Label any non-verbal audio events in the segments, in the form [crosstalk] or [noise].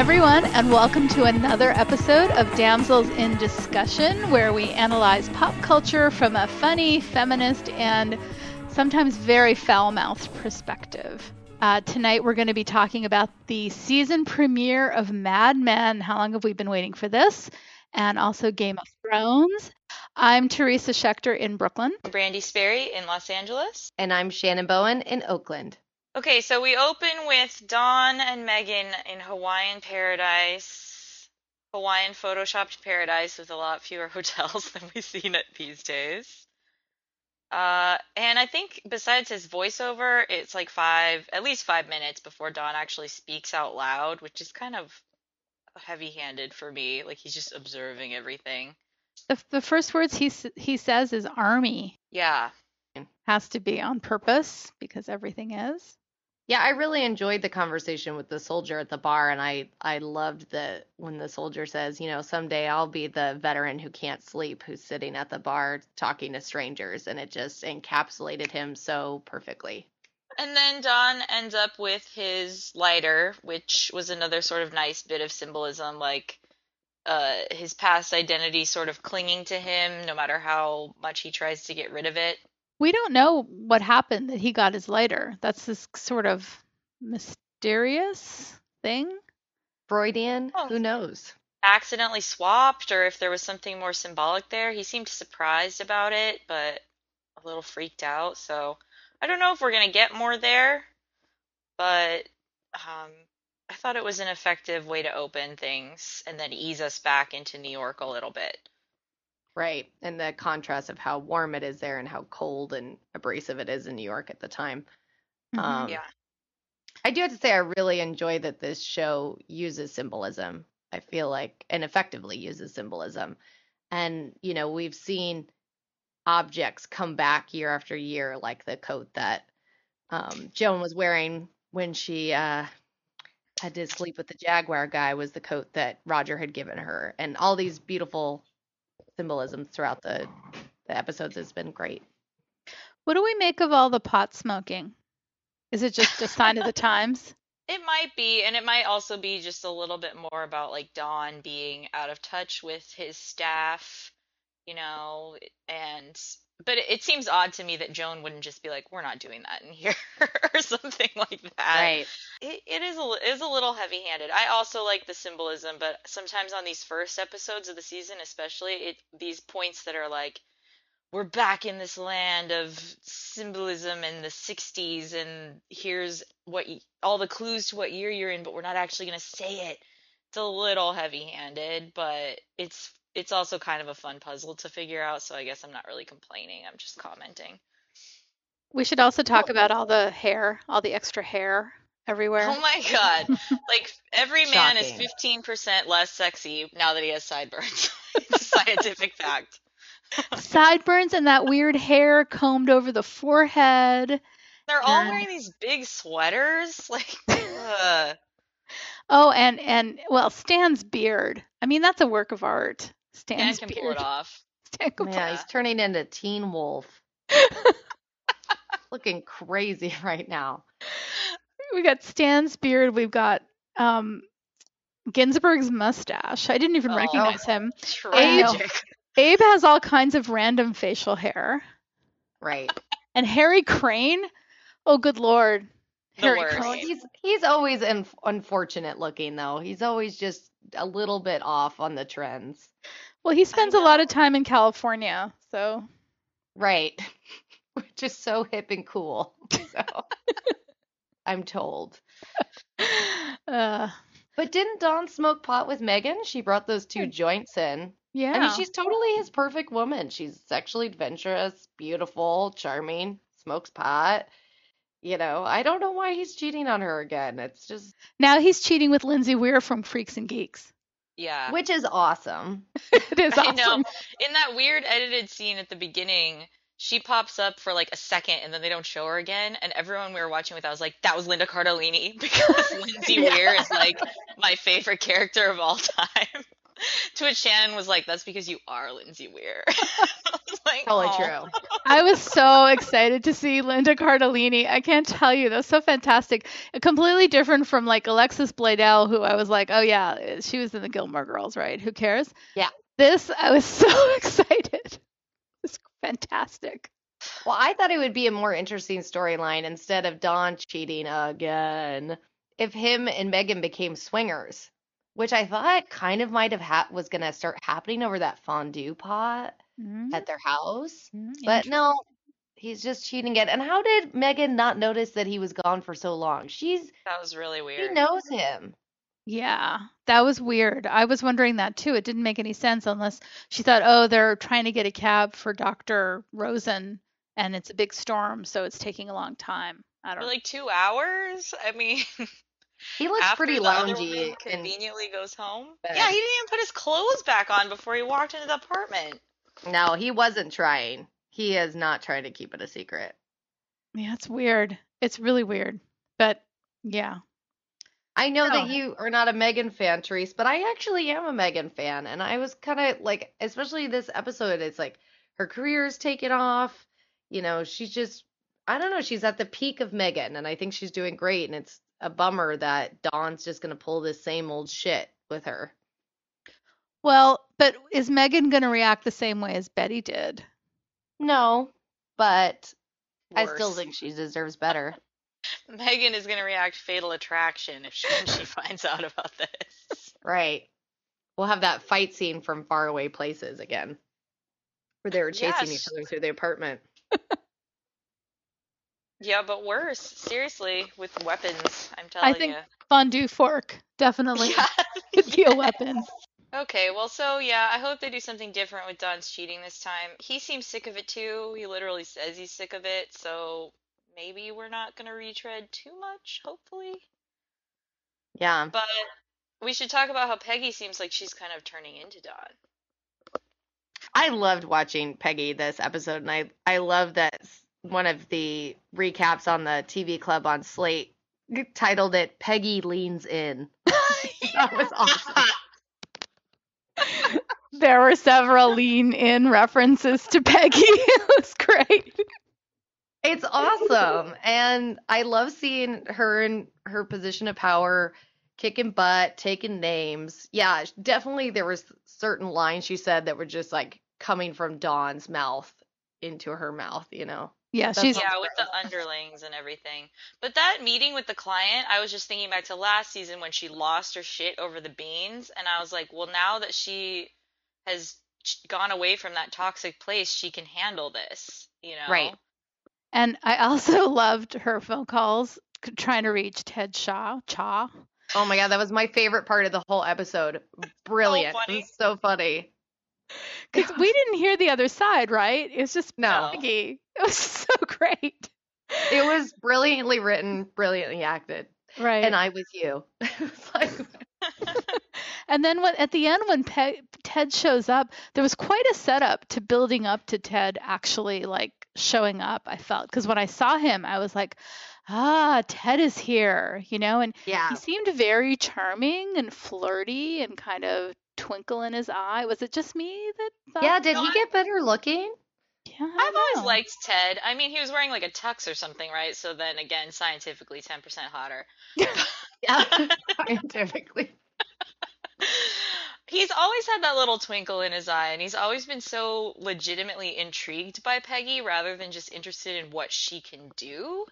everyone, and welcome to another episode of Damsels in Discussion, where we analyze pop culture from a funny, feminist, and sometimes very foul mouthed perspective. Uh, tonight, we're going to be talking about the season premiere of Mad Men. How long have we been waiting for this? And also Game of Thrones. I'm Teresa Schechter in Brooklyn. Brandy Sperry in Los Angeles. And I'm Shannon Bowen in Oakland. Okay, so we open with Don and Megan in Hawaiian paradise, Hawaiian photoshopped paradise with a lot fewer [laughs] hotels than we've seen it these days. Uh, and I think besides his voiceover, it's like five, at least five minutes before Don actually speaks out loud, which is kind of heavy-handed for me. Like he's just observing everything. The, the first words he he says is army. Yeah. Has to be on purpose because everything is. Yeah, I really enjoyed the conversation with the soldier at the bar, and I I loved the when the soldier says, you know, someday I'll be the veteran who can't sleep, who's sitting at the bar talking to strangers, and it just encapsulated him so perfectly. And then Don ends up with his lighter, which was another sort of nice bit of symbolism, like uh, his past identity sort of clinging to him, no matter how much he tries to get rid of it. We don't know what happened that he got his lighter. That's this sort of mysterious thing. Freudian? Oh. Who knows? Accidentally swapped, or if there was something more symbolic there. He seemed surprised about it, but a little freaked out. So I don't know if we're going to get more there, but um, I thought it was an effective way to open things and then ease us back into New York a little bit. Right. And the contrast of how warm it is there and how cold and abrasive it is in New York at the time. Mm-hmm. Um, yeah. I do have to say, I really enjoy that this show uses symbolism. I feel like, and effectively uses symbolism. And, you know, we've seen objects come back year after year, like the coat that um, Joan was wearing when she uh, had to sleep with the Jaguar guy, was the coat that Roger had given her. And all these beautiful symbolisms throughout the the episodes has been great. What do we make of all the pot smoking? Is it just a [laughs] sign of the times? It might be, and it might also be just a little bit more about like Don being out of touch with his staff, you know, and but it, it seems odd to me that Joan wouldn't just be like, "We're not doing that in here" [laughs] or something like that. Right. It, it is a it is a little heavy-handed. I also like the symbolism, but sometimes on these first episodes of the season, especially, it these points that are like, "We're back in this land of symbolism in the '60s, and here's what y- all the clues to what year you're in, but we're not actually gonna say it." It's a little heavy-handed, but it's it's also kind of a fun puzzle to figure out, so I guess I'm not really complaining. I'm just commenting. We should also talk oh. about all the hair, all the extra hair everywhere. Oh my god. [laughs] like every man is 15% less sexy now that he has sideburns. [laughs] It's a scientific fact. [laughs] sideburns and that weird hair combed over the forehead. They're all wearing these big sweaters like uh. Oh, and and well, Stan's beard. I mean, that's a work of art. Stan's Stan can beard. pull it off. Stan can yeah, he's turning into Teen Wolf. Looking crazy right now. We got Stan's beard. We've got um, Ginsberg's mustache. I didn't even oh, recognize him. Tragic. Abe, Abe has all kinds of random facial hair. Right. And Harry Crane. Oh, good lord. Harry Crane. He's he's always in, unfortunate looking though. He's always just a little bit off on the trends. Well, he spends a lot of time in California, so right, [laughs] which is so hip and cool. So [laughs] I'm told. [laughs] Uh, but didn't Don smoke pot with Megan? She brought those two joints in. Yeah. I mean, she's totally his perfect woman. She's sexually adventurous, beautiful, charming, smokes pot. You know, I don't know why he's cheating on her again. It's just now he's cheating with Lindsay Weir from Freaks and Geeks. Yeah. Which is awesome. [laughs] it is awesome. I know. In that weird edited scene at the beginning, she pops up for like a second and then they don't show her again. And everyone we were watching with, I was like, that was Linda Cardellini [laughs] because [laughs] Lindsay yeah. Weir is like my favorite character of all time. [laughs] to which Shannon was like, that's because you are Lindsay Weir. like, totally true. I was so excited to see Linda Cardellini. I can't tell you, that was so fantastic. Completely different from like Alexis Bledel, who I was like, oh yeah, she was in the Gilmore Girls, right? Who cares? Yeah. This, I was so excited. It's fantastic. Well, I thought it would be a more interesting storyline instead of Don cheating again. If him and Megan became swingers, which I thought kind of might have ha- was going to start happening over that fondue pot Mhm. at their house. Mhm. But no, he's just cheating again. And how did Megan not notice that he was gone for so long? She's That was really weird. she knows him. Yeah, that was weird. I was wondering that too. It didn't make any sense unless she thought, oh, they're trying to get a cab for Dr. Rosen and it's a big storm, so it's taking a long time. I For don't know. like two hours? I mean, [laughs] He looks after pretty the other loungy woman and conveniently goes home. bed. Yeah, he didn't even put his clothes back on before he walked into the apartment. no, he wasn't trying. He is not trying to keep it a secret. Yeah, it's weird. It's really weird. But yeah. I know No. that you are not a Megan fan, Therese, but I actually am a Megan fan. And I was kind of like, especially this episode, it's like her career is taken off. You know, she's just, I don't know, she's at the peak of Megan, and I think she's doing great. And it's a bummer that Don's just going to pull this same old shit with her. Well, but is Megan going to react the same way as Betty did? No, but I still think she deserves better. Megan is gonna react fatal attraction if she, when she [laughs] finds out about this. Right. We'll have that fight scene from Faraway Places again, where they were chasing each other through the apartment. [laughs] Yeah, but worse. Seriously, with weapons, I'm telling you. I think- you. Fondue fork, definitely [laughs] Yeah. could be a weapon. Okay, well, so yeah, I hope they do something different with Don's cheating this time. He seems sick of it too. He literally says he's sick of it, so maybe we're not gonna retread too much, hopefully. Yeah. But we should talk about how Peggy seems like she's kind of turning into Don. I loved watching Peggy this episode, and I I love that one of the recaps on the TV Club on Slate titled it "Peggy Leans In." [laughs] [laughs] that was awesome. There were several lean in references to Peggy. [laughs] it was great. It's awesome, and I love seeing her in her position of power, kicking butt, taking names. Yeah, definitely there was certain lines she said that were just like coming from Don's mouth into her mouth. You know. Yeah, That's she's all- Yeah, with the underlings and everything. But that meeting with the client, I was just thinking back to last season when she lost her shit over the beans, and I was like, well, now that she has gone away from that toxic place, she can handle this, you know? Right. And I also [laughs] loved her phone calls trying to reach Ted Chaough. Chaw. Oh my god, that was my favorite part of the whole episode. Brilliant. funny. So funny. Because we didn't hear the other side, right? It was just No. Peggy. [laughs] It was so great. It was brilliantly written, brilliantly acted. Right. And I was you. Like, [laughs] And then when, at the end, when Pe- Ted shows up, there was quite a setup to building up to Ted actually like showing up. I felt because when I saw him, I was like, ah, Ted is here, you know, and yeah. he seemed very charming and flirty and kind of twinkle in his eye. Was it just me that thought? Yeah, did No, he I- get better looking? Yeah, I I've don't always liked Ted. I mean, he was wearing like a tux or something, right? So then again, scientifically 10% hotter. [laughs] Yeah. [laughs] Scientifically. He's always had that little twinkle in his eye, and he's always been so legitimately intrigued by Peggy rather than just interested in what she can do,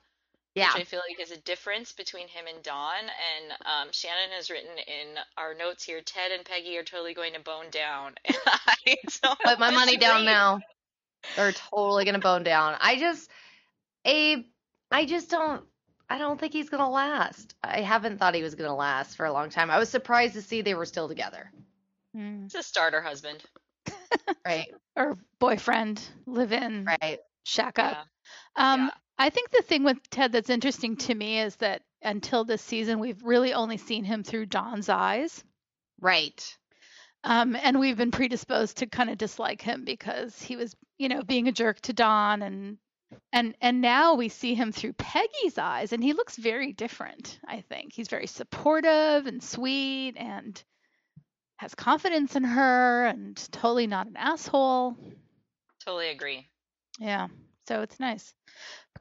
Yeah. which I feel like is a difference between him and Don. And um, Shannon has written in our notes here Ted and Peggy are totally going to bone down. And [laughs] I don't Put my money down now. They're totally gonna bone down. I just Abe I just don't I don't think he's gonna last. I haven't thought he was gonna last for a long time. I was surprised to see they were still together. Mm. He's a starter husband. [laughs] Right. Or boyfriend, live in, Right. shack up. Yeah. Um, Yeah. I think the thing with Ted that's interesting to me is that until this season, we've really only seen him through Don's eyes. Right. Um, and we've been predisposed to kind of dislike him because he was, you know, being a jerk to Don and and and now we see him through Peggy's eyes and he looks very different, I think. He's very supportive and sweet and has confidence in her and totally not an asshole. Totally agree. Yeah. So it's nice.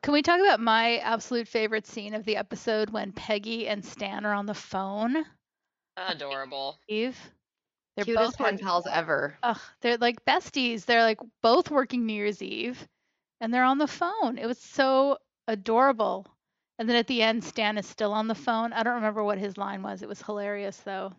Can we talk about my absolute favorite scene of the episode when Peggy and Stan are on the phone? Adorable. Eve. They're Cutest both pen pals ever. ugh, they're like besties. They're like both working New Year's Eve and they're on the phone. It was so adorable. And then at the end Stan is still on the phone. I don't remember what his line was. It was hilarious though.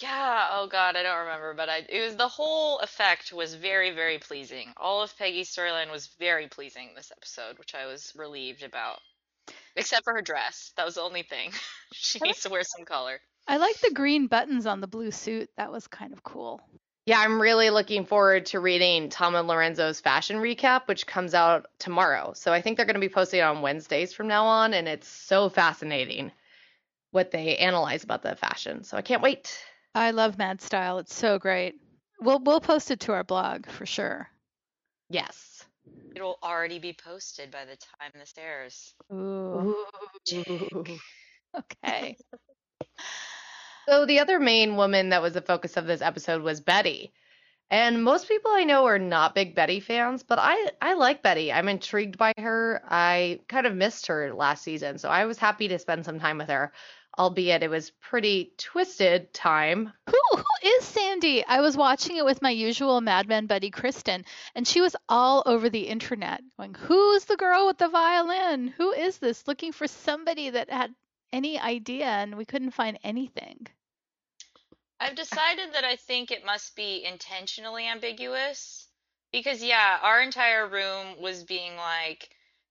Yeah, oh God, I don't remember, but I it was the whole effect was very, very pleasing. All of Peggy's storyline was very pleasing this episode, which I was relieved about. Except for her dress. That was the only thing. [laughs] She I like- needs to wear some color. I like the green buttons on the blue suit. That was kind of cool. Yeah, I'm really looking forward to reading Tom and Lorenzo's fashion recap, which comes out tomorrow. So I think they're going to be posting it on Wednesdays from now on, and it's so fascinating what they analyze about the fashion. So I can't wait. I love Mad Style. It's so great. We'll we'll post it to our blog for sure. Yes. It will already be posted by the time this airs. Ooh. Ooh. [laughs] Okay. So the other main woman that was the focus of this episode was Betty. And most people I know are not big Betty fans, but I I like Betty. I'm intrigued by her. I kind of missed her last season, so I was happy to spend some time with her, albeit it was pretty twisted time. Who who is Sandy? I was watching it with my usual Mad Men buddy Kristen, and she was all over the internet going, "Who's the girl with the violin? Who is this?" Looking for somebody that had any idea, and we couldn't find anything. I've decided that I think it must be intentionally ambiguous because yeah, our entire room was being like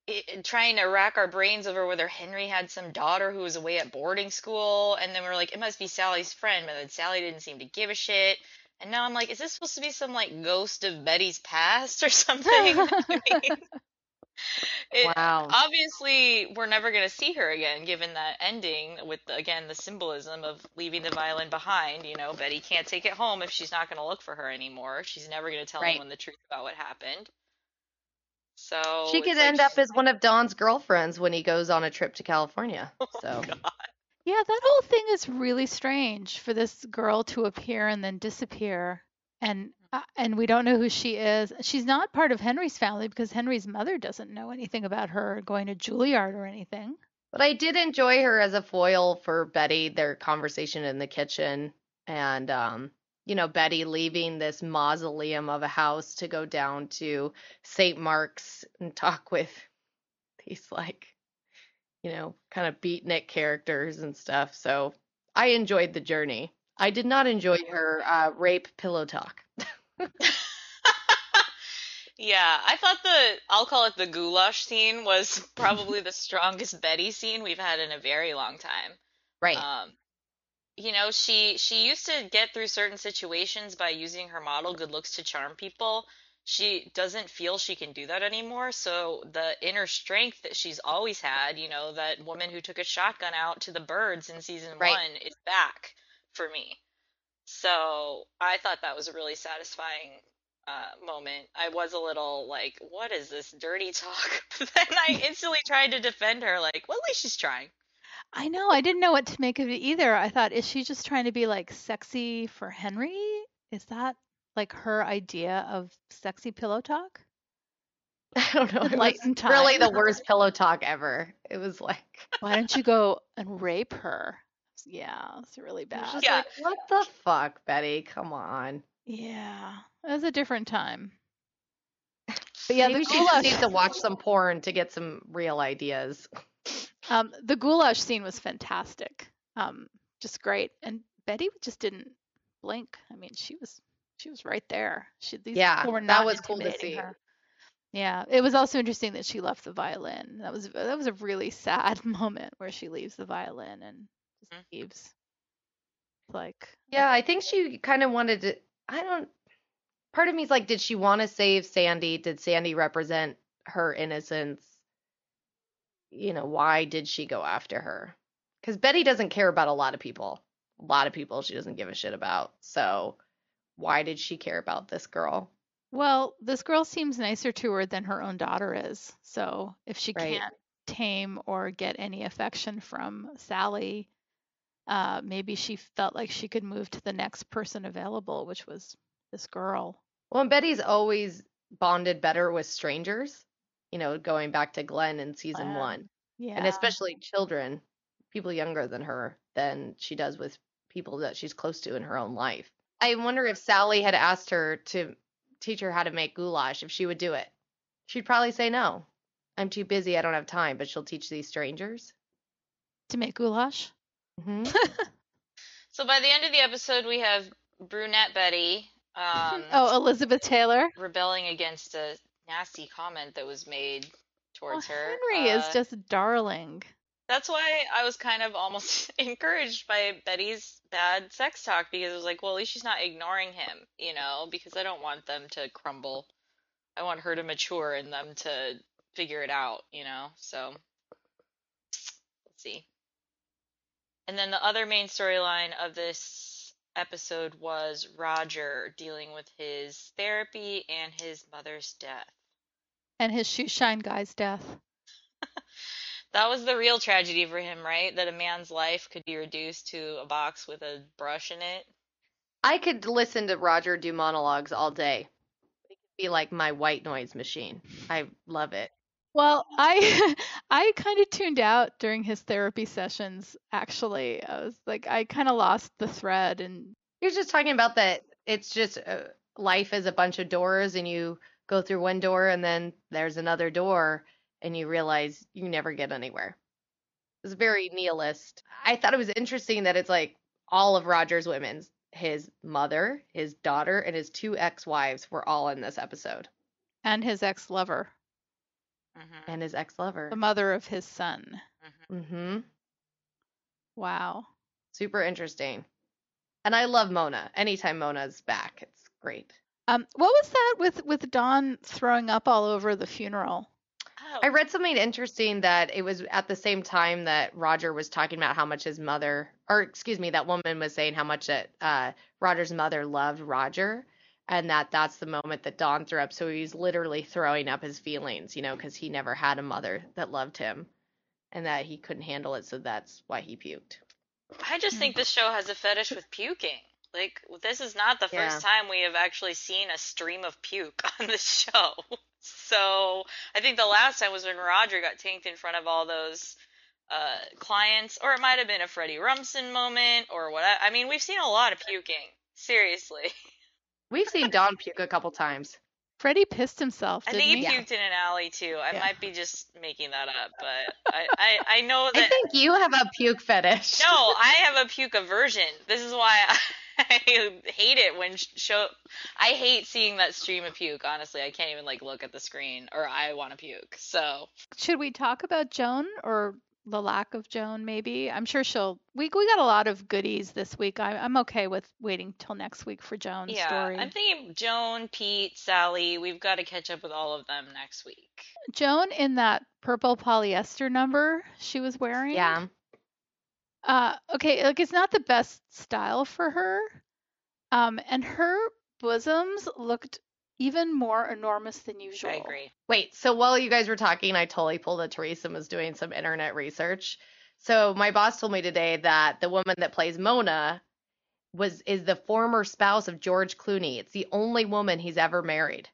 i trying to rack our brains over whether Henry had some daughter who was away at boarding school, and then we are like, it must be Sally's friend, but then Sally didn't seem to give a shit. And now I'm like, is this supposed to be some like ghost of Betty's past or [laughs] something? [laughs] [laughs] I mean, it, Wow. obviously we're never going to see her again given that ending with again the symbolism of leaving the violin behind you know betty can't take it home if she's not going to look for her anymore she's never going to tell Right. anyone the truth about what happened so She could like end up as one of Don's girlfriends when he goes on a trip to California. [laughs] So Yeah, that whole thing is really strange for this girl to appear and then disappear, and uh, and we don't know who she is. She's not part of Henry's family because Henry's mother doesn't know anything about her going to Juilliard or anything. But I did enjoy her as a foil for Betty, their conversation in the kitchen, and um, you know, Betty leaving this mausoleum of a house to go down to St. Mark's and talk with [laughs] these like, you know, kind of beatnik characters and stuff. So I enjoyed the journey. I did not enjoy her uh, rape pillow talk. [laughs] yeah i thought the i'll call it the goulash scene was [laughs] probably the strongest betty scene we've had in a very long time Right. Um, you know, she she used to get through certain situations by using her model good looks to charm people. She doesn't feel she can do that anymore, so the inner strength that she's always had, you know, that woman who took a shotgun out to the birds in season Right. one is back for me. So I thought that was a really satisfying uh, moment. I was a little like, what is this dirty talk? [laughs] But then I instantly tried to defend her, like, well, at least she's trying. I know, I didn't know what to make of it either. I thought, is she just trying to be like sexy for Henry? Is that like her idea of sexy pillow talk? [laughs] I don't know. It was really the worst pillow talk ever. It was like [laughs] Why don't you go and rape her? Yeah, it's really bad. just Yeah. like, what the fuck, Betty? Come on. Yeah, it was a different time. [laughs] But yeah, Maybe the she just goulash, needs to watch some porn to get some real ideas. Um, the goulash scene was fantastic. Um, just great. And Betty just didn't blink. I mean, she was she was right there. She these Yeah, people were that was cool to see. her. Yeah, it was also interesting that she left the violin. That was that was a really [laughs] sad moment where she leaves the violin and just Mhm. leaves. Like Yeah, I think she kind of wanted to. I don't. Part of me's like, did she want to save Sandy? Did Sandy represent her innocence? You know, why did she go after her? Because Betty doesn't care about a lot of people. A lot of people she doesn't give a shit about. So why did she care about this girl? Well, this girl seems nicer to her than her own daughter is. So if she Right. can't tame or get any affection from Sally, uh, maybe she felt like she could move to the next person available, which was this girl. Well, and Betty's always bonded better with strangers. You know, going back to Glenn in season Wow. one, Yeah. and especially children, people younger than her, than she does with people that she's close to in her own life. I wonder if Sally had asked her to teach her how to make goulash, if she would do it. She'd probably say no. I'm too busy. I don't have time. But she'll teach these strangers. to make goulash. hmm [laughs] So by the end of the episode, we have brunette Betty [laughs] um, oh, Elizabeth Taylor. rebelling against a nasty comment that was made towards oh, her. Henry is Uh, just darling. That's why I was kind of almost [laughs] encouraged by Betty's bad sex talk because it was like, well, at least she's not ignoring him, you know, because I don't want them to crumble. I want her to mature and them to figure it out, you know. So let's see. And then the other main storyline of this episode was Roger dealing with his therapy and his mother's death. And his shoe shine guy's death. [laughs] That was the real tragedy for him, right? That a man's life could be reduced to a box with a brush in it. I could listen to Roger do monologues all day. It could be like my white noise machine. I love it. Well, I [laughs] I kind of tuned out during his therapy sessions. Actually, I was like, I kind of lost the thread, and He was just talking about that it's just uh, life is a bunch of doors and you go through one door and then there's another door and you realize you never get anywhere. It's very nihilist. I thought it was interesting that it's like all of Roger's women's his mother, his daughter, and his two ex-wives were all in this episode. and his ex-lover, hmm And his ex-lover. the mother of his son. Mm-hmm. Wow. Super interesting. And I love Mona. Anytime Mona's back, it's great. Um, what was that with with Don throwing up all over the funeral? Oh, I read something interesting that it was at the same time that Roger was talking about how much his mother, or excuse me, that woman was saying how much that uh, Roger's mother loved Roger, and that that's the moment that Don threw up. So he's literally throwing up his feelings, you know, because he never had a mother that loved him, and that he couldn't handle it, so that's why he puked. I just think this show has a fetish with puking. Like, this is not the first time we have actually seen a stream of puke [laughs] on the show. So, I think the last time was when Roger got tanked in front of all those uh, clients, or it might have been a Freddie Rumsen moment, or what. I mean, we've seen a lot of puking. Seriously. [laughs] We've seen Don puke a couple times. Freddie pissed himself, I didn't think he he? Yeah. puked in an alley too. I Yeah. might be just making that up, but I, I, I know I think you have a puke fetish. No, I [laughs] have a puke aversion. This is why I, [laughs] hate it when show. I hate seeing that stream of puke. Honestly, I can't even like look at the screen, or I want to puke. So Should we talk about Joan or the lack of Joan? Maybe I'm sure she'll. We we got a lot of goodies this week. I, I'm okay with waiting till next week for Joan's yeah, story. I'm thinking Joan, Pete, Sally. We've got to catch up with all of them next week. Joan in that purple polyester number she was wearing. Yeah. Uh, okay, like it's not the best style for her. Um, and her bosoms looked even more enormous than usual. I agree. Wait, so while you guys were talking, I totally pulled a Teresa and was doing some internet research. So my boss told me today that the woman that plays Mona was is the former spouse of George Clooney. It's the only woman he's ever married.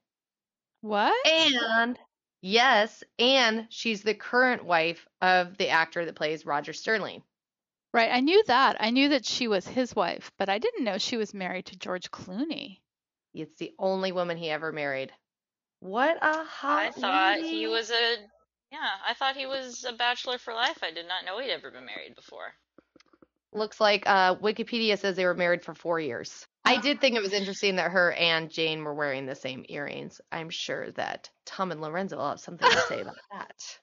What? And yes, and she's the current wife of the actor that plays Roger Sterling. Right, I knew that. I knew that she was his wife, but I didn't know she was married to George Clooney. It's the only woman he ever married. What a hot I thought lady. he was a. Yeah, I thought he was a bachelor for life. I did not know he'd ever been married before. Looks like uh, Wikipedia says they were married for four years. I did think it was interesting that her and Jane were wearing the same earrings. I'm sure that Tom and Lorenzo will have something to say about [laughs] that.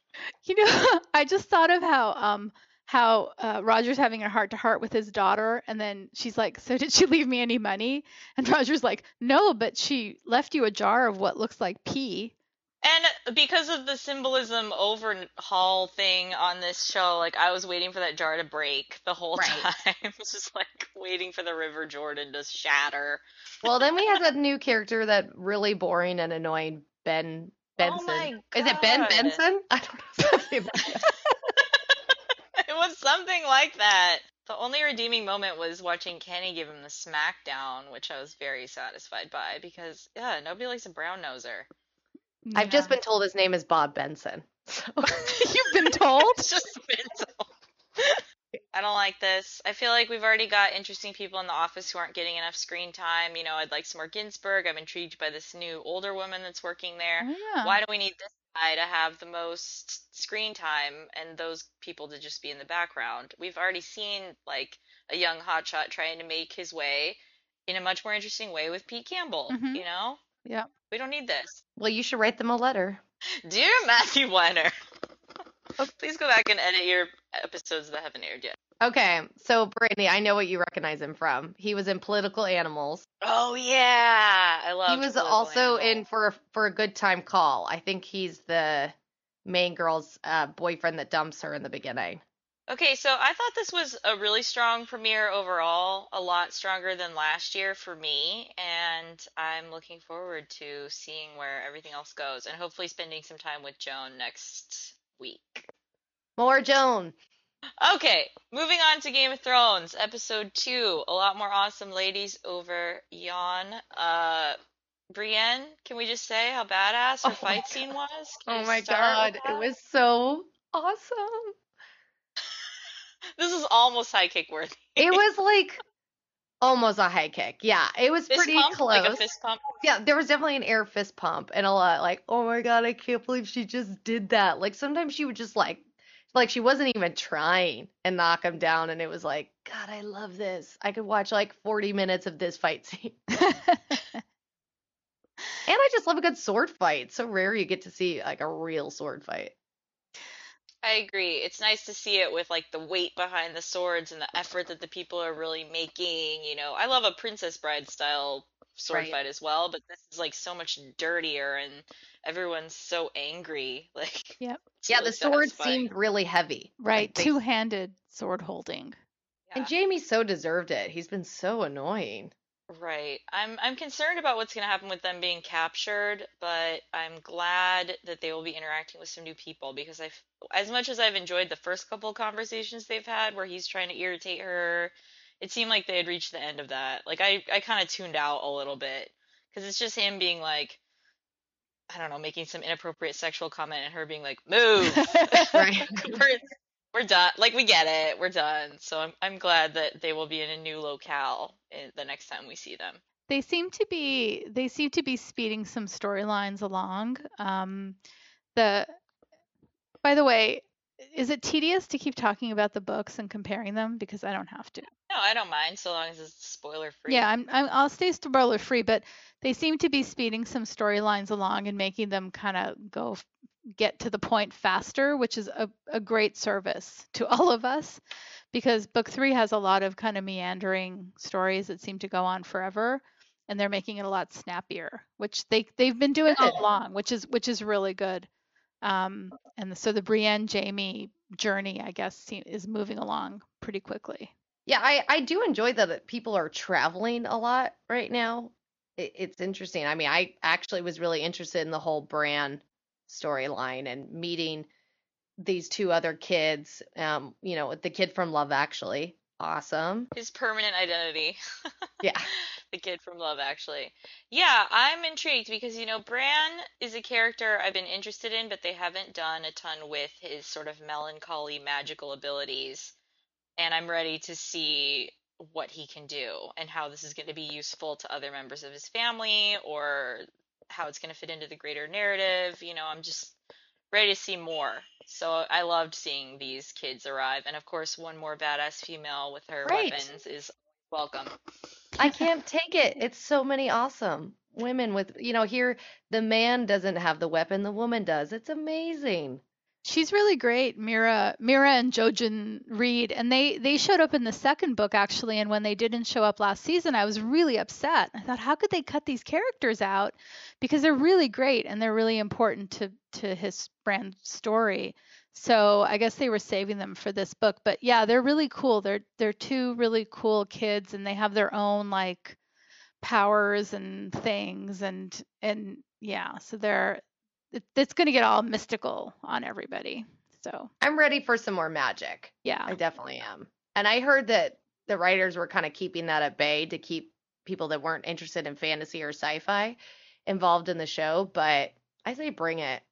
You know, [laughs] I just thought of how um how uh, Roger's having a heart to heart with his daughter, and then she's like, "So did she [laughs] leave me any money?" And Roger's like, "No, but she left you a jar of what looks like pee." And because of the symbolism overhaul thing on this show, like I was waiting for that jar to break the whole Right. time. [laughs] I was just like waiting for the River Jordan to shatter. Well, then we have [laughs] that new character, that really boring and annoying Ben Benson. Oh my Is it Ben Benson? I don't know. if that's his name. It was something like that. The only redeeming moment was watching Kenny give him the smackdown, which I was very satisfied by because yeah, nobody likes a brown noser. I've just been told his name is Bob Benson. So [laughs] [laughs] You've been told? It's [laughs] just mental. I don't like this. I feel like we've already got interesting people in the office who aren't getting enough screen time. You know, I'd like some more Ginsberg. I'm intrigued by this new older woman that's working there. Oh, yeah. Why do we need this guy to have the most screen time and those people to just be in the background? We've already seen like a young hotshot trying to make his way in a much more interesting way with Pete Campbell. Mhm. You know, Yep. we don't need this. well, you should write them a letter. [laughs] Dear Matthew Weiner, [laughs] please go back and edit your episodes that haven't aired yet. Okay, so Brittany, I know what you recognize him from. He was in Political Animals. Oh yeah, I love. he was also in for a, for a good time call. I think he's the main girl's uh, boyfriend that dumps her in the beginning. Okay, so I thought this was a really strong premiere overall, a lot stronger than last year for me, and I'm looking forward to seeing where everything else goes, and hopefully spending some time with Joan next week. More Joan. Okay, moving on to Game of Thrones, episode two. A lot more awesome ladies over yon. Uh, Brienne, can we just say how badass her Oh fight scene was? Can Oh my god, it was so awesome. [laughs] This is almost high kick worthy. It [laughs] was like almost a high kick. Yeah, it was Fist pretty pump, close. like a fist pump. Yeah, there was definitely an air fist pump and a lot like, oh my god, I can't believe she just did that. Like sometimes she would just like, like she wasn't even trying and knock him down, and it was like, God, I love this. I could watch like 40 minutes of this fight scene, [laughs] [laughs] and I just love a good sword fight. It's so rare you get to see like a real sword fight. I agree. It's nice to see it with like the weight behind the swords and the effort that the people are really making. You know, I love a Princess Bride style sword Right. fight as well, but this is like so much dirtier and everyone's so angry. [laughs] Like, Yep. Yeah, really the sword satisfying. seemed really heavy. right. Like, Two-handed sword holding. And Jaime so deserved it. He's been so annoying. Right. I'm I'm concerned about what's going to happen with them being captured, but I'm glad that they will be interacting with some new people because I've as much as I've enjoyed the first couple conversations they've had where he's trying to irritate her, it seemed like they had reached the end of that. Like I I kind of tuned out a little bit because it's just him being like I don't know, making some inappropriate sexual comment and her being like, "Move." [laughs] Right. [laughs] we're we're done. Like we get it. We're done. So I'm I'm glad that they will be in a new locale in, the next time we see them. they seem to be they seem to be speeding some storylines along. Um, the by the way, is it tedious to keep talking about the books and comparing them because I don't have to. No, I don't mind so long as it's spoiler free. Yeah, I'm, I'm I'll stay spoiler free, but they seem to be speeding some storylines along and making them kind of go get to the point faster, which is a, a great service to [laughs] all of us because book three has a lot of kind of meandering stories that seem to go on forever and they're making it a lot snappier, which they they've been doing all along, which is which is really good. Um, and so the Brienne Jaime journey, I guess, is moving along pretty quickly. Yeah, I, I do enjoy that people are traveling a lot right now. It, it's interesting. I mean, I actually was really interested in the whole Bran storyline and meeting these two other kids. Um, you know, the kid from Love Actually, awesome. His permanent identity. [laughs] Yeah. the kid from Love Actually. Yeah, I'm intrigued because you know Bran is a character I've been interested in, but they haven't done a ton with his sort of melancholy magical abilities. And I'm ready to see what he can do and how this is going to be useful to other members of his family or how it's going to fit into the greater narrative. You know, I'm just ready to see more. So I loved seeing these kids arrive. And of course, one more badass female with her Right. weapons is welcome. I can't take it. It's so many awesome women with, you know, here the man doesn't have the weapon, the woman does. It's amazing. She's really great, Meera, Meera and Jojen Reed, and they they showed up in the second book actually. And when they didn't show up last season, I was really upset. I thought, how could they cut these characters out? Because they're really great and they're really important to to his brand story. So I guess they were saving them for this book. But yeah, they're really cool. They're they're two really cool kids, and they have their own like powers and things, and and yeah, so they're it's going to get all mystical on everybody. So I'm ready for some more magic. yeah, I definitely am. And I heard that the writers were kind of keeping that at bay to keep people that weren't interested in fantasy or sci-fi involved in the show, but I say bring it.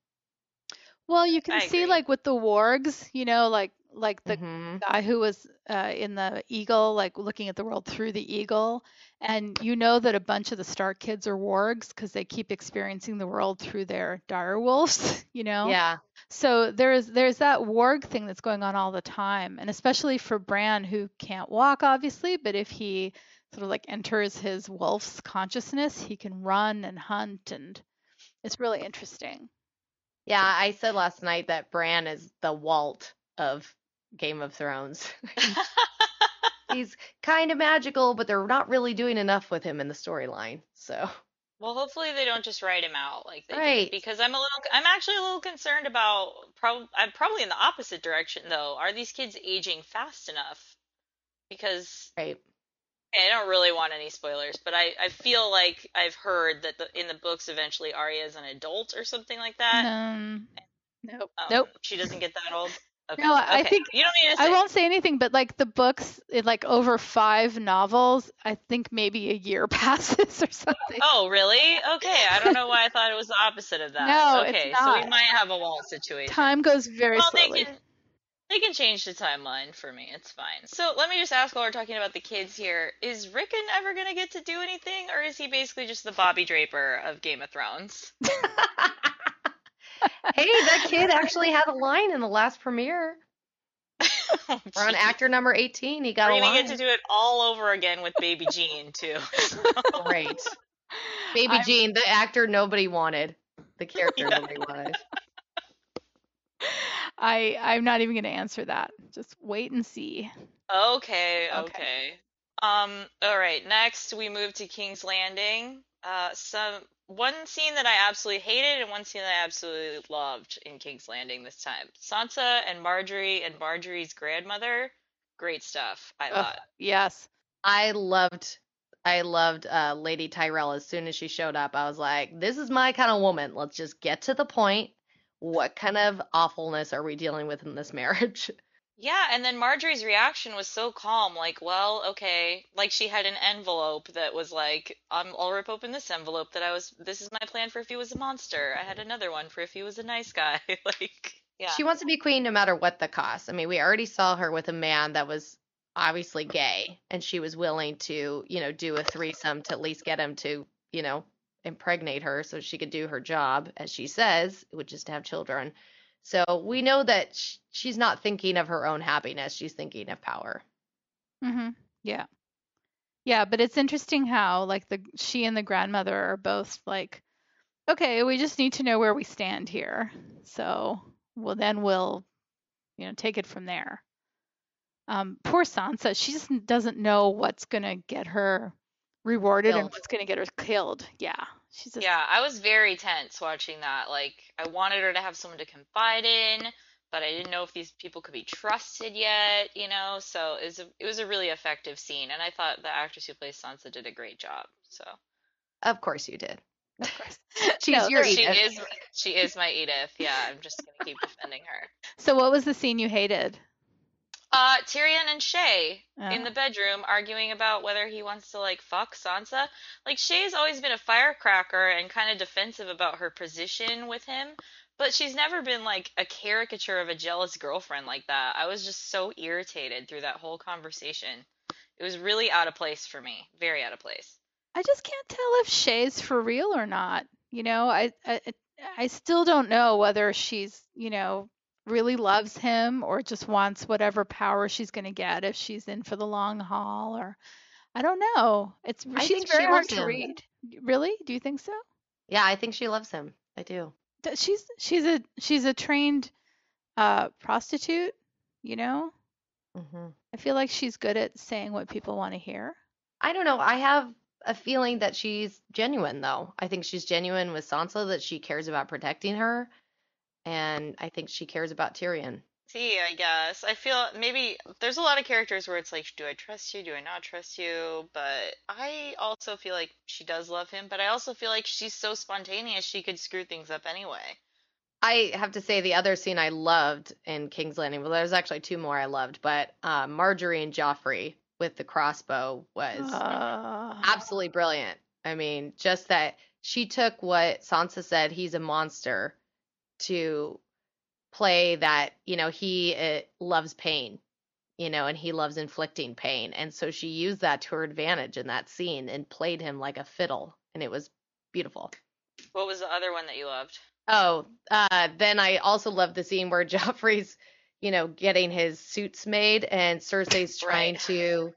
Well, you can I see agree. like with the wargs, you know, like like the Mhm. guy who was uh, in the eagle, like looking at the world through the eagle, and you know that a bunch of the Stark kids are wargs because they keep experiencing the world through their dire wolves, [laughs] you know. Yeah. So there's there's that warg thing that's going on all the time, and especially for Bran who can't walk, obviously, but if he sort of like enters his wolf's consciousness, he can run and hunt, and it's really interesting. Yeah, I said last night that Bran is the Walt of Game of Thrones. [laughs] [laughs] He's kind of magical, but they're not really doing enough with him in the storyline. So, Well, hopefully they don't just write him out like they did, Right. because I'm a little I'm actually a little concerned about prob I'm probably in the opposite direction though. Are these kids aging fast enough? Because right. I don't really want any spoilers, but I, I feel like I've heard that the, in the books eventually Arya is an adult or something like that. Um, nope, Um, nope. She doesn't get that old. Okay. No, I okay. think- you don't need to say. I won't say anything, but like the books, it, like over five novels, I think maybe a year [laughs] passes or something. Oh, really? Okay. I don't know why I thought it was the opposite of that. No, it's okay, so we might have a Walt situation. Time goes very well, slowly. they can they can change the timeline for me. It's fine. So let me just ask while we're talking about the kids here: Is Rickon ever gonna get to do anything, or is he basically just the Bobby Draper of Game of Thrones? [laughs] hey, that [laughs] kid actually had a line in the last premiere. [laughs] Oh, We're on actor number 18. He got We're a gonna line. get to do it all over again with Baby Gene too. [laughs] Great. Baby I'm- Gene, the actor nobody wanted. The character Yeah. nobody wanted. I I'm not even going to answer that. Just wait and see. Okay, Okay. okay. Um, all right. Next, we move to King's Landing. Uh, some one scene that I absolutely hated and one scene that I absolutely loved in King's Landing this time. Sansa and Margaery and Margaery's grandmother. Great stuff. I Ugh, thought. yes. I loved I loved uh, Lady Tyrell as soon as she showed up. I was like, this is my kind of woman. Let's just get to the point. What kind of awfulness are we dealing with in this marriage? [laughs] Yeah, and then Margaery's reaction was so calm, like, well, okay, like she had an envelope that was like, um, I'll rip open this envelope that I was, this is my plan for if he was a monster. I had another one for if he was a nice guy. [laughs] like, yeah. She wants to be queen no matter what the cost. I mean, we already saw her with a man that was obviously gay, and she was willing to, you know, do a threesome to at least get him to, you know, impregnate her so she could do her job, as she says, which is to have children. So we know that sh- she's not thinking of her own happiness; she's thinking of power. Mhm. Yeah. Yeah, but it's interesting how like the she and the grandmother are both like okay, we just need to know where we stand here. So, well then we'll you know, take it from there. Um poor Sansa, she just doesn't know what's going to get her rewarded and what's going to get her killed. Yeah. She's just Yeah, I was very tense watching that. Like, I wanted her to have someone to confide in, but I didn't know if these people could be trusted yet, you know? So it was a, it was a really effective scene, and I thought the actress who plays Sansa did a great job. So Of course, you did. of course. [laughs] [laughs] She's No, your she Edith. is she is my Edith. Yeah, I'm just gonna keep defending her. So what was the scene you hated? Uh, Tyrion and Shae in the bedroom arguing about whether he wants to like fuck Sansa. Like Shae's always been a firecracker and kind of defensive about her position with him, but she's never been like a caricature of a jealous girlfriend like that. I was just so irritated through that whole conversation. It was really out of place for me. Very out of place. I just can't tell if Shae's for real or not. You know, I, I I still don't know whether she's, you know, really loves him or just wants whatever power she's going to get if she's in for the long haul or I don't know. It's I she's very she hard to him. read. Really? Do you think so? Yeah, I think she loves him. I do. She's she's a she's a trained uh prostitute, you know? hmm I feel like she's good at saying what people want to hear. I don't know. I have a feeling that she's genuine, though. I think she's genuine with Sansa, that she cares about protecting her, and I think she cares about Tyrion. See, I guess. I feel maybe there's a lot of characters where it's like, do I trust you? Do I not trust you? But I also feel like she does love him, but I also feel like she's so spontaneous she could screw things up anyway. I have to say the other scene I loved in King's Landing, well, there's actually two more I loved, but uh, Margaery and Joffrey with the crossbow was Uh, absolutely brilliant. I mean, just that she took what Sansa said, he's a monster, to play that, you know, he uh, loves pain, you know, and he loves inflicting pain. And so she used that to her advantage in that scene and played him like a fiddle. And it was beautiful. What was the other one that you loved? Oh, uh, then I also love the scene where [laughs] Joffrey's, you know, getting his suits made and Cersei's [laughs] trying Right. to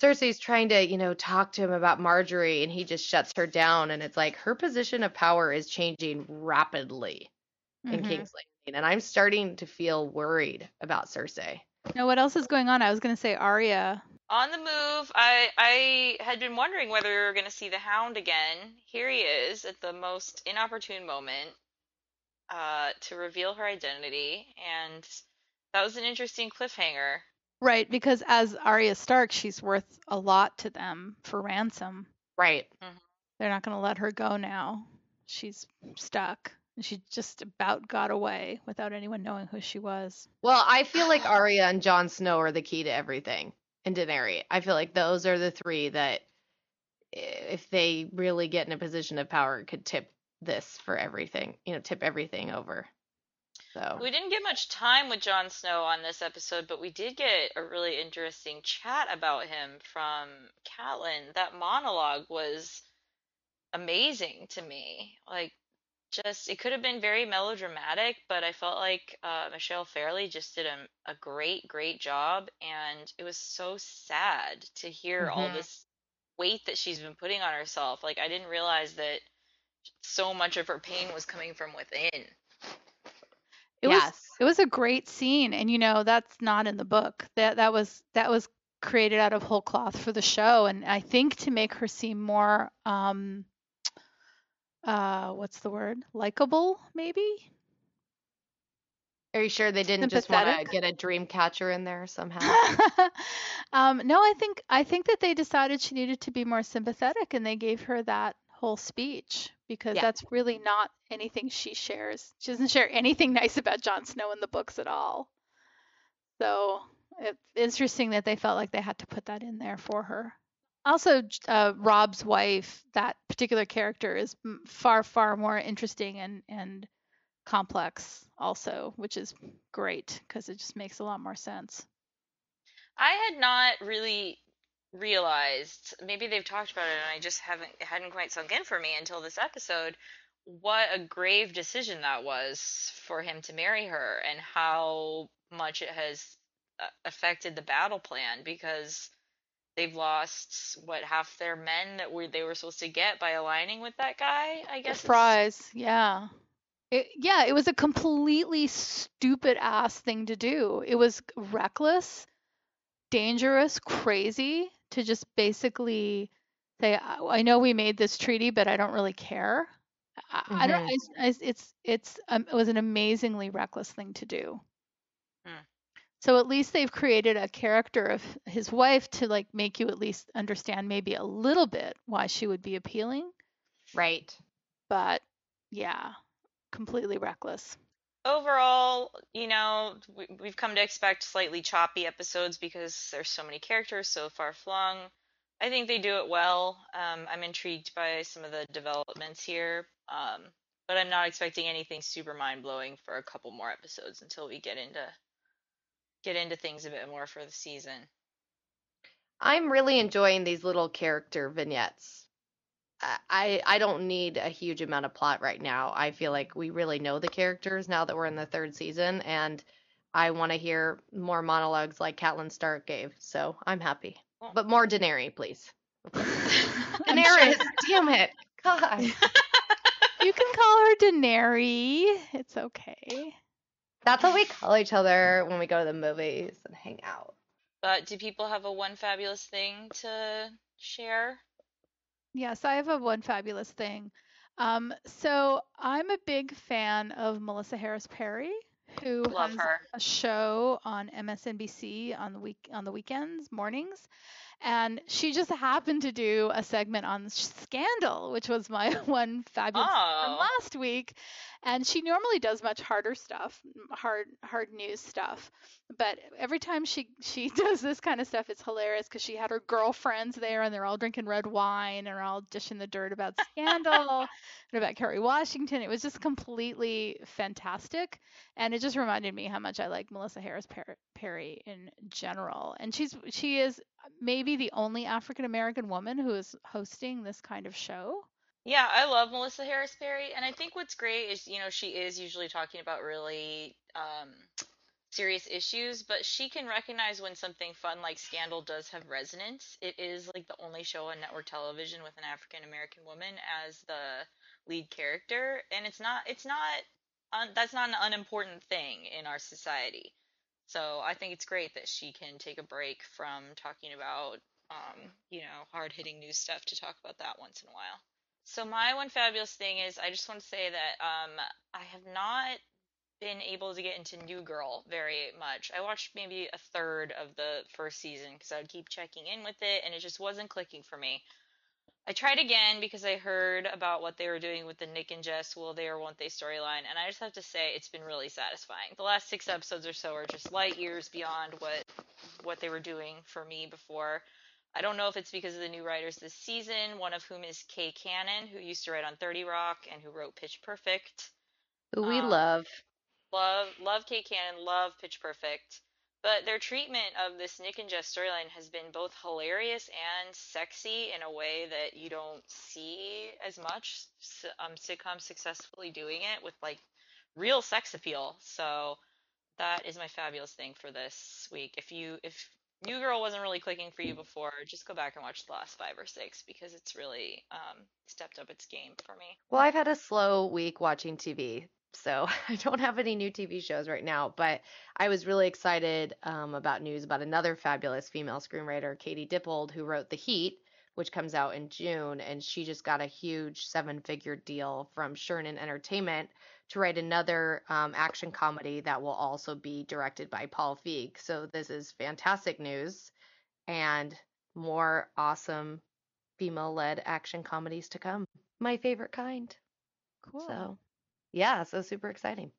Cersei's trying to, you know, talk to him about Margaery and he just shuts her down and it's like her position of power is changing rapidly in Mhm. King's Landing and I'm starting to feel worried about Cersei. Now, what else is going on? I was going to say Arya. On the move, I I had been wondering whether we were going to see the Hound again. Here he is at the most inopportune moment uh, to reveal her identity, and that was an interesting cliffhanger. Right, because as Arya Stark, she's worth a lot to them for ransom. Right. They're not going to let her go now. She's stuck. And she just about got away without anyone knowing who she was. Well, I feel like Arya and Jon Snow are the key to everything in Daenerys. I feel like those are the three that if they really get in a position of power could tip this for everything, you know, tip everything over. So, We didn't get much time with Jon Snow on this episode, but we did get a really interesting chat about him from Catelyn. That monologue was amazing to me. Like, just it could have been very melodramatic, but I felt like uh, Michelle Fairley just did a, a great, great job, and it was so sad to hear all Mhm. this weight that she's been putting on herself. Like, I didn't realize that so much of her pain was coming from within. It was yes. it was a great scene and you know that's not in the book. That that was that was created out of whole cloth for the show and I think to make her seem more um uh what's the word? likable maybe? Are you sure they didn't just want to Sympathetic? get a dream catcher in there somehow? [laughs] um, no, I think I think that they decided she needed to be more sympathetic, and they gave her that whole speech because Yeah. that's really not anything she shares. She doesn't share anything [laughs] nice about Jon Snow in the books at all. So it's interesting that they felt like they had to put that in there for her. Also, uh, Robb's wife, that particular character, is far far more interesting and and complex also, which is great because it just makes a lot more sense. I had not really realized, maybe they've talked about it and I just haven't hadn't quite sunk in for me until this episode, what a grave decision that was for him to marry her and how much it has uh, affected the battle plan because they've lost what half their men that were they were supposed to get by aligning with that guy, I guess. surprise, yeah. It, yeah, it was a completely stupid ass thing to do. It was reckless, dangerous, crazy to just basically say, I I know we made this treaty, but I don't really care. I, I don't. I, I- it's it's um, it was an amazingly reckless thing to do. So at least they've created a character of his wife to like make you at least understand maybe a little bit why she would be appealing right. but yeah, completely reckless. overall, you know, we, we've come to expect slightly choppy episodes because there's so many characters so far flung. I think they do it well. Um, I'm intrigued by some of the developments here, um, but I'm not expecting anything super mind blowing for a couple more episodes until we get into get into things a bit more for the season. I'm really enjoying these little character vignettes. I I I don't need a huge amount of plot right now. I feel like we really know the characters now that we're in the third season, and I want to hear more monologues like Catelyn Stark gave. So I'm happy, Well- but more Daenerys, please. [laughs] I'm Daenerys, [laughs] damn it, God. [laughs] You can call her Daenerys. It's okay. That's what we call each other when we go to the movies and hang out. But do people have a one fabulous thing to share? Yes, I have a one fabulous thing. Um, so I'm a big fan of Melissa Harris Perry, who Love has her. a show on MSNBC on the week on the weekends mornings, And she just happened to do a segment on Scandal, which was my [laughs] one fabulous Oh. last week. And she normally does much harder stuff, hard hard news stuff. But every time she she [laughs] does this kind of stuff, it's hilarious because she had her girlfriends there and they're all drinking red wine and all dishing the dirt about Scandal [laughs] and about Kerry Washington. It was just completely fantastic, and it just reminded me how much I like Melissa Harris Perry in general. And she's she is maybe the only African American woman who is hosting this kind of show. Yeah, I love Melissa Harris Perry, and I think what's great is, you know, she is usually talking about really um, serious issues, but she can recognize when something fun like Scandal does have resonance. It is like the only show on network television with an African American woman as the lead character, and it's not it's not un, that's not an unimportant thing in our society. So I think it's great that she can take a break from talking about um, you know, hard-hitting news stuff to talk about that once in a while. So my one fabulous thing is I just want to say that um, I have not been able to get into New Girl very much. I watched maybe a third of the first season because I would keep checking in with it and it just wasn't clicking for me. I tried again because I heard about what they were doing with the Nick and Jess Will They or Won't They storyline, and I just have to say it's been really satisfying. The last six episodes or so are just light years beyond what what they were doing for me before. I don't know if it's because of the new writers this season, one of whom is Kay Cannon, who used to write on 30 Rock and who wrote Pitch Perfect. Who we Um, love. Love love Kay Cannon, love Pitch Perfect. But their treatment of this Nick and Jess storyline has been both hilarious and sexy in a way that you don't see as much um, sitcoms successfully doing it with like real sex appeal. So that is my fabulous thing for this week. If you if New Girl wasn't really clicking for you before, just go back and watch the last five or six because it's really um, stepped up its game for me. Well, I've had a slow week watching TV, so [laughs] I don't have any new TV shows right now, but I was really excited um, about news about another fabulous female screenwriter, Katie Dippold, who wrote The Heat, which comes out in June, and she just got a huge seven-figure deal from Chernin Entertainment to write another um, action comedy that will also be directed by Paul Feig. So this is fantastic news and more awesome female-led action comedies to come. My favorite kind. Cool. So, yeah, so super exciting.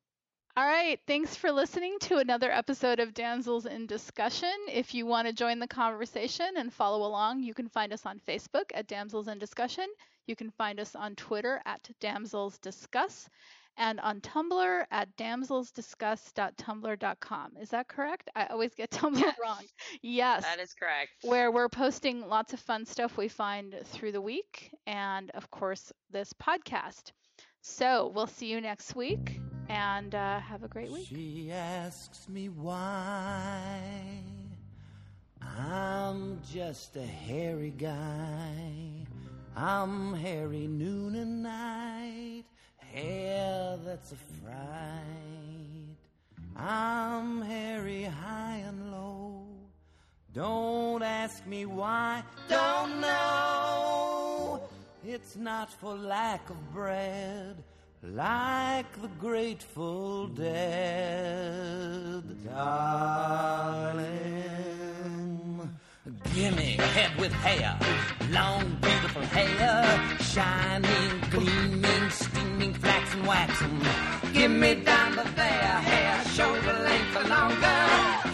All right. Thanks for listening to another episode of Damsels in Discussion. If you want to join the conversation and follow along, you can find us on Facebook at Damsels in Discussion. You can find us on Twitter at Damsels Discuss and on Tumblr at damselsdiscuss.tumblr.com. Is that correct? I always get [laughs] Tumblr Yes. wrong. Yes. That is correct. where we're posting lots of fun stuff we find through the week and of course this podcast so we'll see you next week and uh, have a great week She asks me why I'm just a hairy guy. I'm hairy noon and night, hair that's a fright. I'm hairy high and low. Don't ask me why, don't know. It's not for lack of bread, like the Grateful Dead. Darling, gimme head with hair, long, beautiful hair, shining, gleaming, steaming, flaxen, waxen. Give me down to there, hair, shoulder length or longer.